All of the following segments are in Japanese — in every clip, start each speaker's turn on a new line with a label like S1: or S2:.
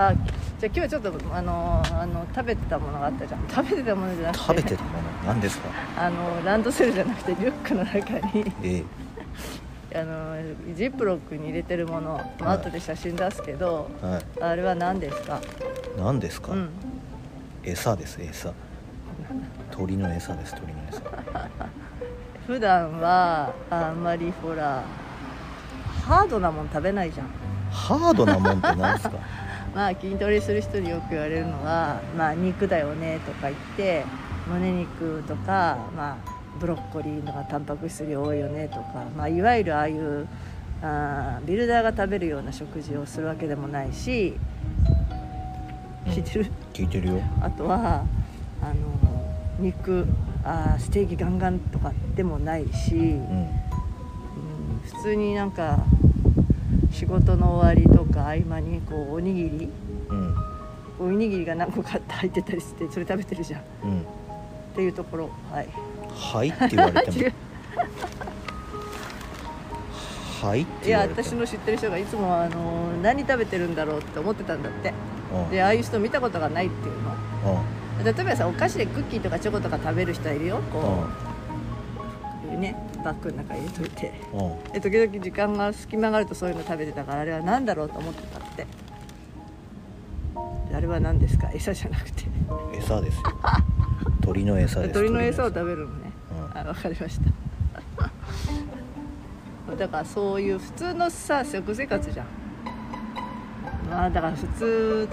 S1: あじゃあ今日はちょっとあのあの食べてたものがあったじゃん。食べてたものじゃなくて。
S2: 食べてたもの？何ですか？
S1: あのランドセルじゃなくてリュックの中に。
S2: え
S1: あのジップロックに入れてるもの、まあ
S2: はい。
S1: 後で写真出すけど
S2: えはい。
S1: あれは何ですか？
S2: 何ですか、
S1: うん。
S2: 餌です餌。鳥の餌です鳥の餌。
S1: 普段はあんまりほらハードなもん食べないじゃん。
S2: ハードなもんって何ですか？
S1: まあ筋トレする人によく言われるのは「まあ、肉だよね」とか言って胸肉とか、まあ、ブロッコリーとかタンパク質量多いよねとか、まあ、いわゆるああいうあービルダーが食べるような食事をするわけでもないし
S2: うん
S1: 聞いてる、
S2: 聞いてるよ。
S1: あとはあの肉あーステーキガンガンとかでもないし、
S2: うん。
S1: うん普通になんか仕事の終わりとか合間にこうおにぎり。
S2: うん。
S1: おにぎりが何個か入ってたりしてそれ食べてるじゃん。っ
S2: うん。
S1: ていうところ。はい。
S2: はいって言われても。はいって
S1: いや私の知ってる人がいつもあの何食べてるんだろうって思ってたんだって。
S2: うん。
S1: でああいう人見たことがないっていうの。
S2: うん。
S1: 例えばさお菓子でクッキーとかチョコとか食べる人はいるよ。こうねバッグの中入れといて。で時々時間が隙間があるとそういうの食べてたからあれは何だろうと思ってたって。あれは何ですか？餌じゃなくて。
S2: 餌ですよ。鳥の餌です。
S1: 鳥の餌を
S2: 鳥
S1: 食べるのね、
S2: うん。
S1: あ分かりました。だからそういう普通のさ食生活じゃん。まあだから普通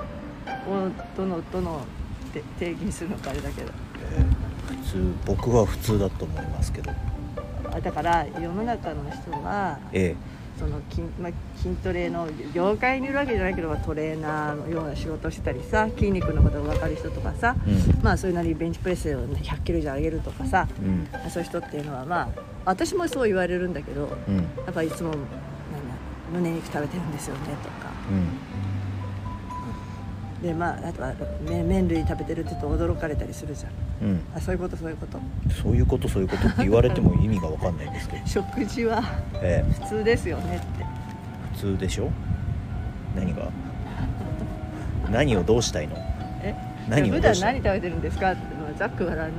S1: をどのどのて定義にするのかあれだけど。
S2: えー普通僕は普通だと思いますけど。
S1: あだから世の中の人は
S2: え
S1: その筋,、まあ、筋トレの業界にいるわけじゃないけど、まあトレーナーのような仕事をしてたりさ筋肉のことが分かる人とかさ、
S2: えうん。
S1: まあそれなりにベンチプレスをね100キロ以上上げるとかさ
S2: うん。
S1: そういう人っていうのはまあ私もそう言われるんだけど
S2: うん。
S1: やっぱいつも胸肉食べてるんですよねとか。でまああとは、ね、麺類食べてるって言うと驚かれたりするじゃん
S2: うん。うん
S1: あそういうことそういうこと。
S2: そういうことそういうことって言われても意味が分かんないんですけど。
S1: 食事は
S2: ええ。
S1: 普通ですよねって。
S2: 普通でしょ？何が？何をどうしたいの？
S1: え？
S2: 何を
S1: 普段何食べてるんですか？ってまあざっくばらんに、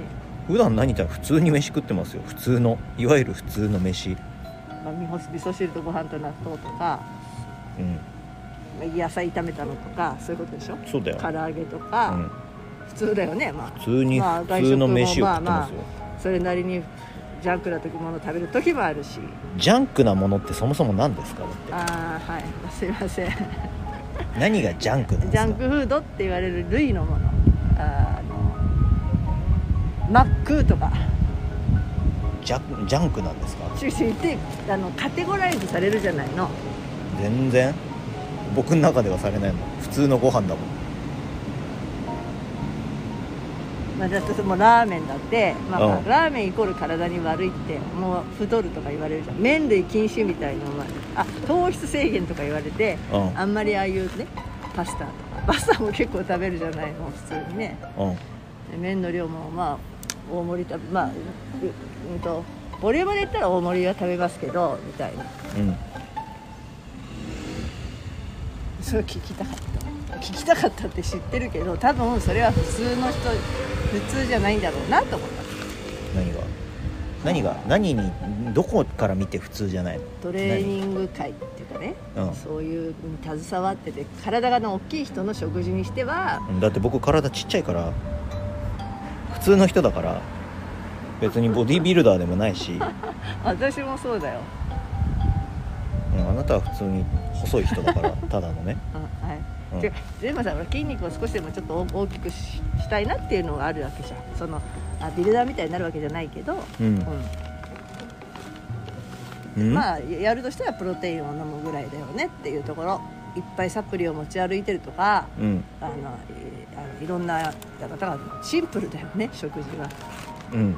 S2: 普段何食べ普通に飯食ってますよ。普通の。いわゆる普通の飯。
S1: まあ、味噌味噌汁とご飯と納豆とか。
S2: うん。
S1: 野菜炒めたのとかそういうことでしょ？
S2: そうだよ、
S1: 唐揚げとか、
S2: ん、
S1: 普通だよね。まあ
S2: 普通に
S1: まあ
S2: 普通の飯を食って
S1: まあ
S2: ますよ、
S1: それなりにジャンクな時もの食べる時もあるし。
S2: ジャンクなものってそもそも何ですか？だって。
S1: ああはい。すいません。
S2: 何がジャンク
S1: ジャンクフードって言われる類のもの。あのマックとか。
S2: ジャジャンクなんですか？
S1: 中心ってあのカテゴライズされるじゃないの。
S2: 全然。僕の中ではされないもん普通のご飯だもん
S1: まあ、だってもうラーメンだって、まあラーメンイコール体に悪いってもう太るとか言われるじゃん。麺類禁止みたいのもあ糖質制限とか言われて
S2: うん。
S1: あんまりああいうねパスタとか。パスタも結構食べるじゃないの普通にね。
S2: うん。
S1: で麺の量もまあ大盛り食べまあううんとボリュームで言ったら大盛りは食べますけどみたいな。
S2: うん。
S1: それ聞きたかった聞きたかったって知ってるけど多分それは普通の人普通じゃないんだろうなと思った。
S2: 何が？何が？何にどこから見て普通じゃないの？
S1: トレーニング会っていうかね、
S2: うん。
S1: そういうのに携わってて体がの大きい人の食事にしては
S2: うんだって僕体ちっちゃいから普通の人だから別にボディービルダーでもないし、うん、
S1: 私もそうだよ。
S2: あなたは普通に細い人だからただのね、
S1: あはい、
S2: うん。
S1: ででもさ筋肉を少しでもちょっと大大きくししたいなっていうのがあるわけじゃん。そのあビルダーみたいになるわけじゃないけど、
S2: うん。うん、
S1: まあやるとしたらプロテインを飲むぐらいだよねっていうところ。いっぱいサプリを持ち歩いてるとか
S2: うん。
S1: あのいあのいろんなだからだからシンプルだよね食事は。
S2: うん。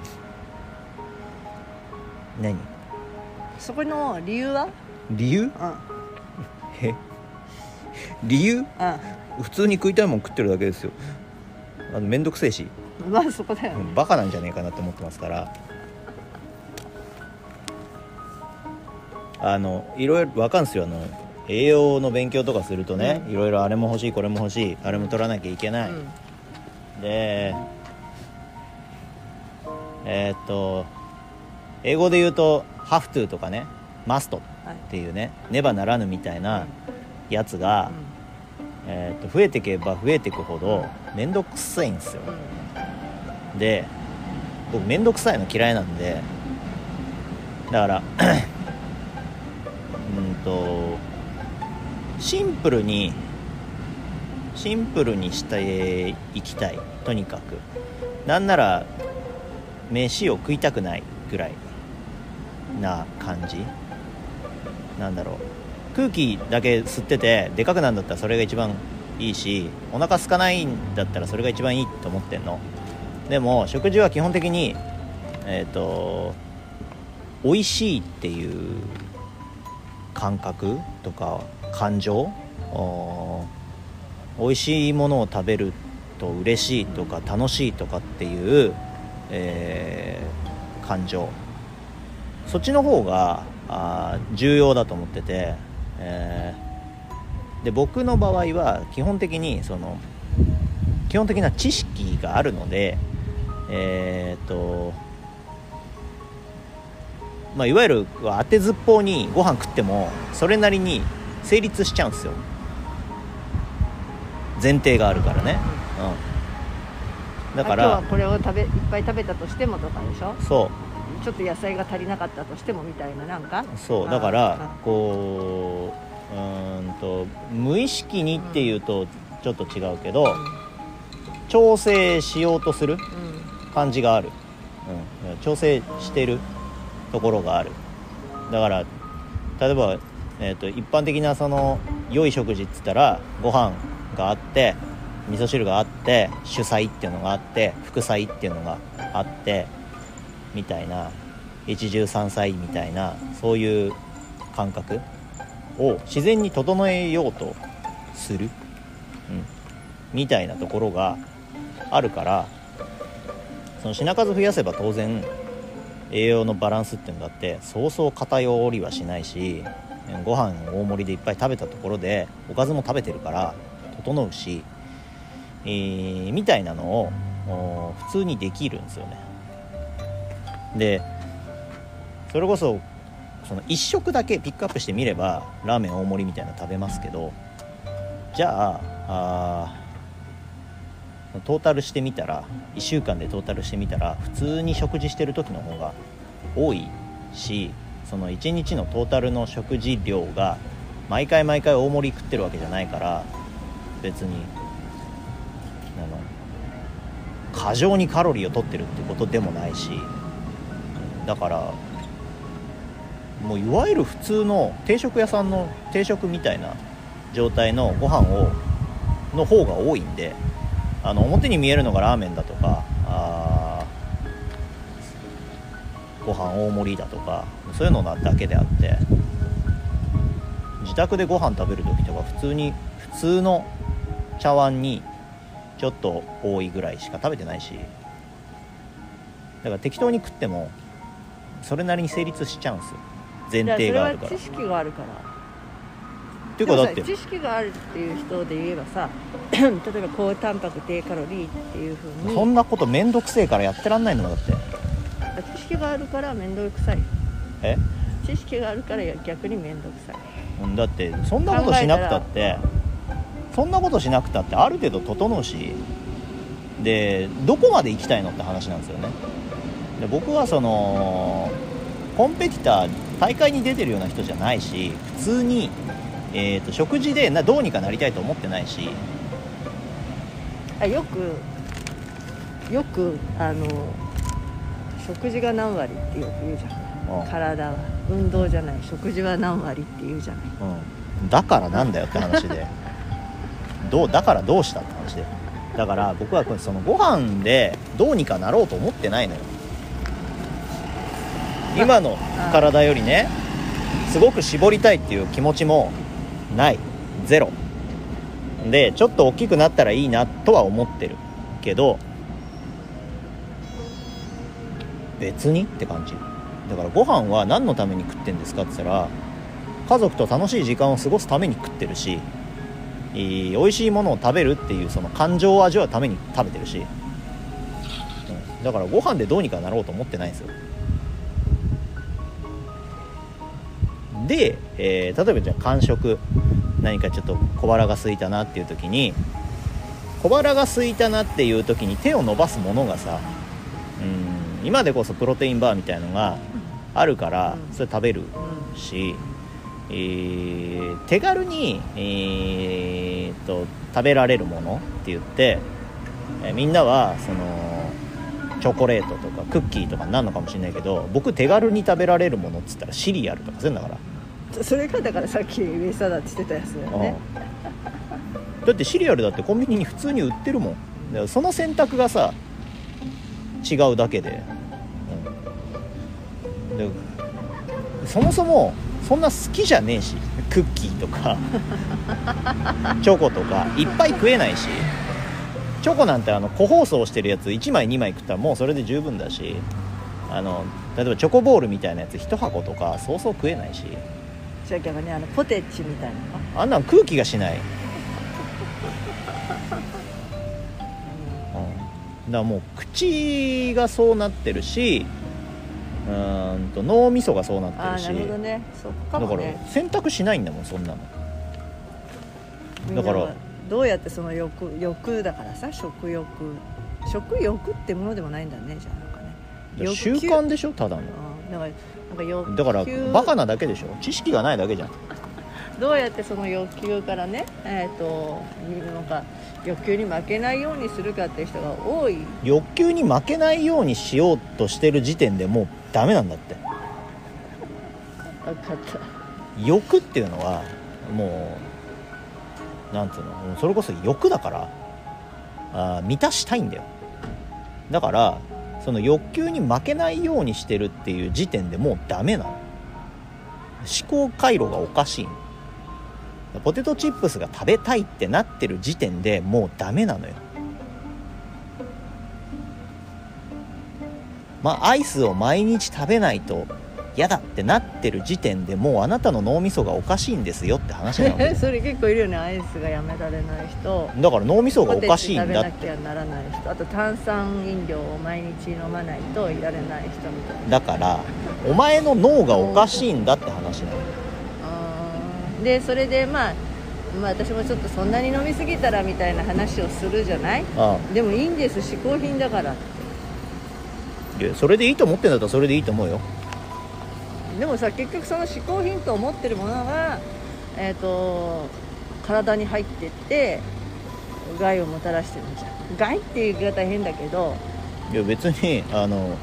S2: 何？
S1: そこの理由は？
S2: 理由？
S1: うん。
S2: え？理由？
S1: う
S2: 普通に食いたいもん食ってるだけですよ。あの面倒くせえし、
S1: んまあそこだよね、
S2: うんバカなんじゃねえかなって思ってますから。あのいろいろわかんすよ。あの栄養の勉強とかするとね、
S1: うん。
S2: いろいろあれも欲しいこれも欲しいあれも取らなきゃいけない、
S1: うん。
S2: でえーっと英語で言うと「have to」とかね「must」っ
S1: はい。
S2: ていうねねばならぬみたいなやつが、
S1: う
S2: えーっと増えていけば増えていくほど面倒くさいんですよ。
S1: んうん。
S2: で僕面倒くさいの嫌いなんでだから うんとシンプルにシンプルにしていきたいとにかく。なんなら飯を食いたくないぐらいな感じ。なんだろう空気だけ吸っててでかくなんだったらそれが一番いいしお腹空かないんだったらそれが一番いいと思ってんの。でも食事は基本的にえっ、と美味しいっていう感覚とか感情美味しいものを食べると嬉しいとか楽しいとかっていう、えー感情。そっちの方があー重要だと思ってて、えー。で僕の場合は基本的にその基本的な知識があるのでえーっとまあ、いわゆる当てずっぽうにご飯食ってもそれなりに成立しちゃうんですよ。前提があるからね、うん、だか
S1: あ今日は
S2: ら
S1: これを食べいっぱい食べたとしてもとかでしょ？
S2: そ
S1: ちょっと野菜が足りなかったとしてもみたいななんか？
S2: うそうだからこううーんと無意識にっていうとちょっと違うけど調整しようとする
S1: うん。うん
S2: 感じがある、うん、調整してるところがある。だから例えば、えー、と一般的なその良い食事っつったらご飯があって味噌汁があって主菜っていうのがあって副菜っていうのがあってみたいな一汁三菜みたいなそういう感覚を自然に整えようとする、うん、みたいなところがあるからその品数増やせば当然栄養のバランスっていうのがあってそうそう偏りはしないしご飯大盛りでいっぱい食べたところでおかずも食べてるから整うし、えーみたいなのを普通にできるんですよね。でそれこそその1食だけピックアップしてみればラーメン大盛りみたいなの食べますけどじゃああートータルしてみたら1週間でトータルしてみたら普通に食事してる時の方が多いしその1日のトータルの食事量が毎回毎回大盛り食ってるわけじゃないから別にあの過剰にカロリーを取ってるってことでもないしだからもういわゆる普通の定食屋さんの定食みたいな状態のご飯をの方が多いんであの表に見えるのがラーメンだとかあご飯大盛りだとかそういうのだけであって自宅でご飯食べる時とか普通に普通の茶碗にちょっと多いぐらいしか食べてないしだから適当に食ってもそれなりに成立しちゃうんですよ。前提があるから。
S1: 知識があるから。
S2: っていうかだって。
S1: 知識があるっていう人で言えばさ 例えば高タンパク低カロリーっていうふうに。
S2: そんなこと面倒くせえからやってらんないのだって。
S1: 知識があるから面倒くさい。
S2: え？
S1: 知識があるから逆に面倒くさい。
S2: うんだってそんなことしなくたって。そんなことしなくたってある程度整うし。でどこまで行きたいのって話なんですよねで僕はそのコンペティター大会に出てるような人じゃないし普通に、えー、と食事でなどうにかなりたいと思ってないし。
S1: あよくよくあの食事が何割ってよく言うじゃん。
S2: うん。
S1: 体は。運動じゃない。食事は何割って言うじゃない。
S2: うん、だからなんだよって話で。どうだからどうしたって話で。だから僕はこれそのご飯でどうにかなろうと思ってないのよ今の体よりねすごく絞りたいっていう気持ちもない。ゼロ。でちょっと大きくなったらいいなとは思ってるけど別にって感じ。だからご飯は何のために食ってんですかって言ったら家族と楽しい時間を過ごすために食ってるしいい美味しいものを食べるっていうその感情を味わうために食べてるし、うん、だからご飯でどうにかなろうと思ってないんですよ。で、えー例えばじゃあ間食何かちょっと小腹が空いたなっていう時に小腹が空いたなっていう時に手を伸ばすものがさうん今でこそプロテインバーみたいのがあるからそれ食べるし、えー手軽に、えーっと食べられるものって言って、えーみんなはそのチョコレートとかクッキーとかになるのかもしれないけど僕手軽に食べられるものっつったらシリアルとかそういうんだから、
S1: そそれがだからさっき上サダって言ってたやつだよね。
S2: うんだってシリアルだってコンビニに普通に売ってるもん。だからその選択がさ違うだけで,、うん、でそもそもそんな好きじゃねえし。クッキーとか チョコとかいっぱい食えないし。チョコなんてあの個包装してるやつ1枚2枚食ったらもうそれで十分だし。あの例えばチョコボールみたいなやつ1箱とかそうそう食えないし
S1: じゃあ逆にあのポテチみたいな。
S2: あんなん空気がしない、
S1: の
S2: うん、だからもう口がそうなってるしうーんと脳みそがそうなってるし。
S1: なるほどね。そっか
S2: だから選択しないんだもんそんなの。だから
S1: どうやってその欲欲だからさ食欲。食欲ってものでもないんだねじゃあなんかね。欲
S2: 習
S1: 求
S2: 慣でしょただの。
S1: うんだからなんか
S2: だからバカなだけでしょ。知識がないだけじゃん。
S1: どうやってその欲求からねえっ、となんか。欲求に負けないようにするかっていう人が多い。
S2: 欲求に負けないようにしようとしてる時点でもうダメなんだって。
S1: 分かった。
S2: 欲っていうのはもうなんつうの？それこそ欲だからあー満たしたいんだよ。だからその欲求に負けないようにしてるっていう時点でもうダメなの。思考回路がおかしいポテトチップスが食べたいってなってる時点でもうダメなのよ。まあアイスを毎日食べないと嫌だってなってる時点でもうあなたの脳みそがおかしいんですよって話なの
S1: え それ結構いるよね。アイスがやめられない人。
S2: だから脳みそがおかしいんだって。
S1: きゃならない人。あと炭酸飲料を毎日飲まないといられない人みたいな。
S2: だからお前の脳がおかしいんだって話なの。
S1: でそれでまあまあ私もちょっとそんなに飲みすぎたらみたいな話をするじゃない？
S2: あ
S1: でもいいんです。嗜好品だから
S2: あいやそれでいいと思ってんだったらそれでいいと思うよ
S1: でもさ結局その嗜好品と思ってるものがえっ、と体に入ってって害をもたらしてるじゃ。ん害っていう言い方変だけど。
S2: いや別にあの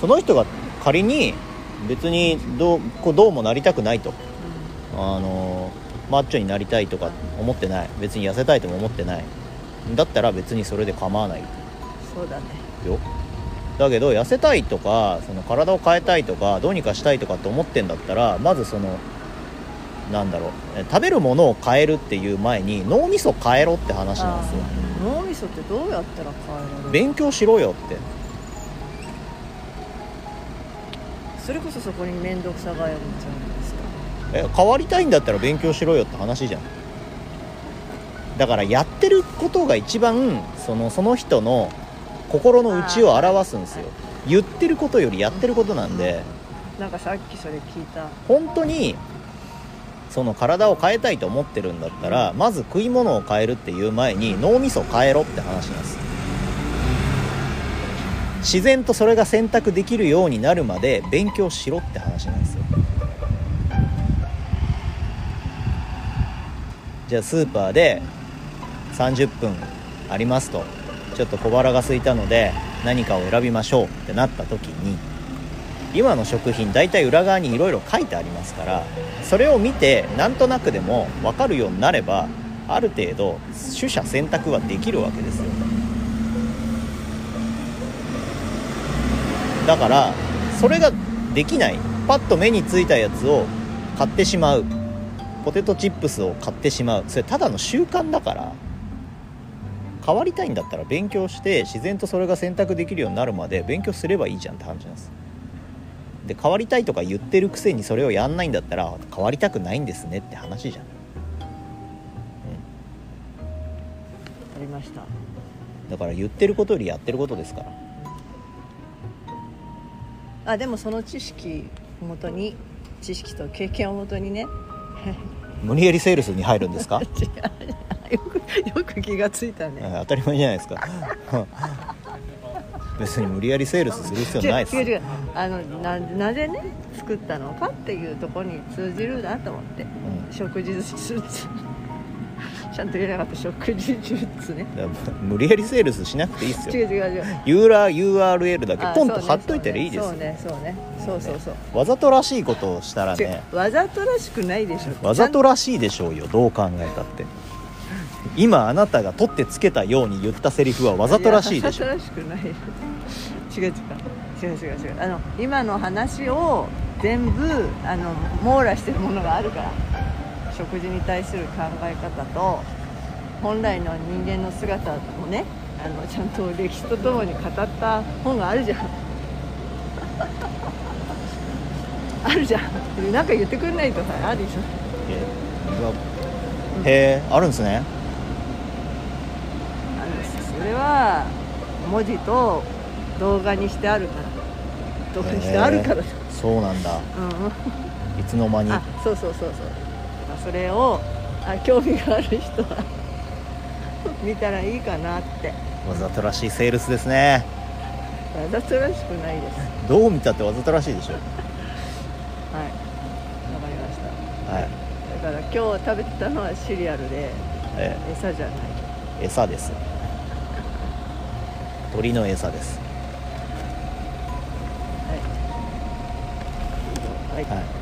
S2: その人が仮に別にどうこうどうもなりたくないと。あのマッチョになりたいとか思ってない。別に痩せたいとも思ってない。だったら別にそれで構わない。
S1: そうだね。
S2: よだけど痩せたいとかその体を変えたいとかどうにかしたいとかって思ってんだったらまずそのなんだろうえ食べるものを変えるっていう前に脳みそ変えろって話なんですよ。
S1: 脳みそってどうやったら変えられる？
S2: 勉強しろよって。
S1: それこそそこに面倒くさがやるんじゃないですか。
S2: え変わりたいんだったら勉強しろよって話じゃん。だからやってることが一番そのその人の心の内を表すんですよ。言ってることよりやってることなんで。
S1: なんかさっきそれ聞いた。
S2: 本当にその体を変えたいと思ってるんだったらまず食い物を変えるっていう前に脳みそ変えろって話なんです。自然とそれが選択できるようになるまで勉強しろって話なんですよ。じゃあスーパーで30分ありますとちょっと小腹が空いたので何かを選びましょうってなった時に今の食品大体裏側にいろいろ書いてありますからそれを見てなんとなくでも分かるようになればある程度取捨選択はできるわけですよ。だからそれができないパッと目についたやつを買ってしまう。ポテトチップスを買ってしまう。それただの習慣だから変わりたいんだったら勉強して自然とそれが選択できるようになるまで勉強すればいいじゃんって話なんです。で変わりたいとか言ってるくせにそれをやんないんだったら変わりたくないんですねって話じゃん。
S1: ありました。
S2: だから言ってることよりやってることですから。
S1: あでもその知識をもとに知識と経験をもとにね。
S2: 無理やりセールスに入るんですか？
S1: 違う よくよく気がついたね。
S2: 当たり前じゃないですか。別に無理やりセールスする必要ないです。
S1: 違う違うあのななぜね作ったのかっていうところに通じるなと思って、食事術 ちゃんと言えなかった食事術ね。
S2: 無理やりセールスしなくていいですよ。
S1: 違う違う違う。
S2: ユーラ URL だけ
S1: あ
S2: ポンと貼っといたらいいですよ、
S1: そうねそうね。そうそうそう。
S2: わざとらしいことをしたら
S1: 違
S2: ね
S1: うわざとらしくないでしょ。
S2: わざとらしいでしょうよどう考えたって今あなたが取ってつけたように言ったセリフはわざとらしいでしょ。
S1: やわざとらしくない違う違う。違う違う違うあの今の話を全部あの網羅してるものがあるから食事に対する考え方と本来の人間の姿をね あのちゃんと歴史とともに語った本があるじゃん。あるじゃん。なんか言ってくんないとさあるでしょ。
S2: へえあるんですね
S1: それは文字と動画にしてあるから。動画にしてあるから。
S2: え。そうなんだ。
S1: うん。うん
S2: いつの間に？
S1: あそうそうそうそう、まあ、それをあ興味がある人は見たらいいかなって。
S2: わざとらしいセールスですね。
S1: わざとらしくないです。
S2: どう見たってわざとらしいでしょ
S1: はい。わかりました。
S2: はい、
S1: だから今日食べてたのはシリアルで
S2: え
S1: 餌じゃない。
S2: え餌です鳥の餌です。
S1: はい。はい、
S2: はい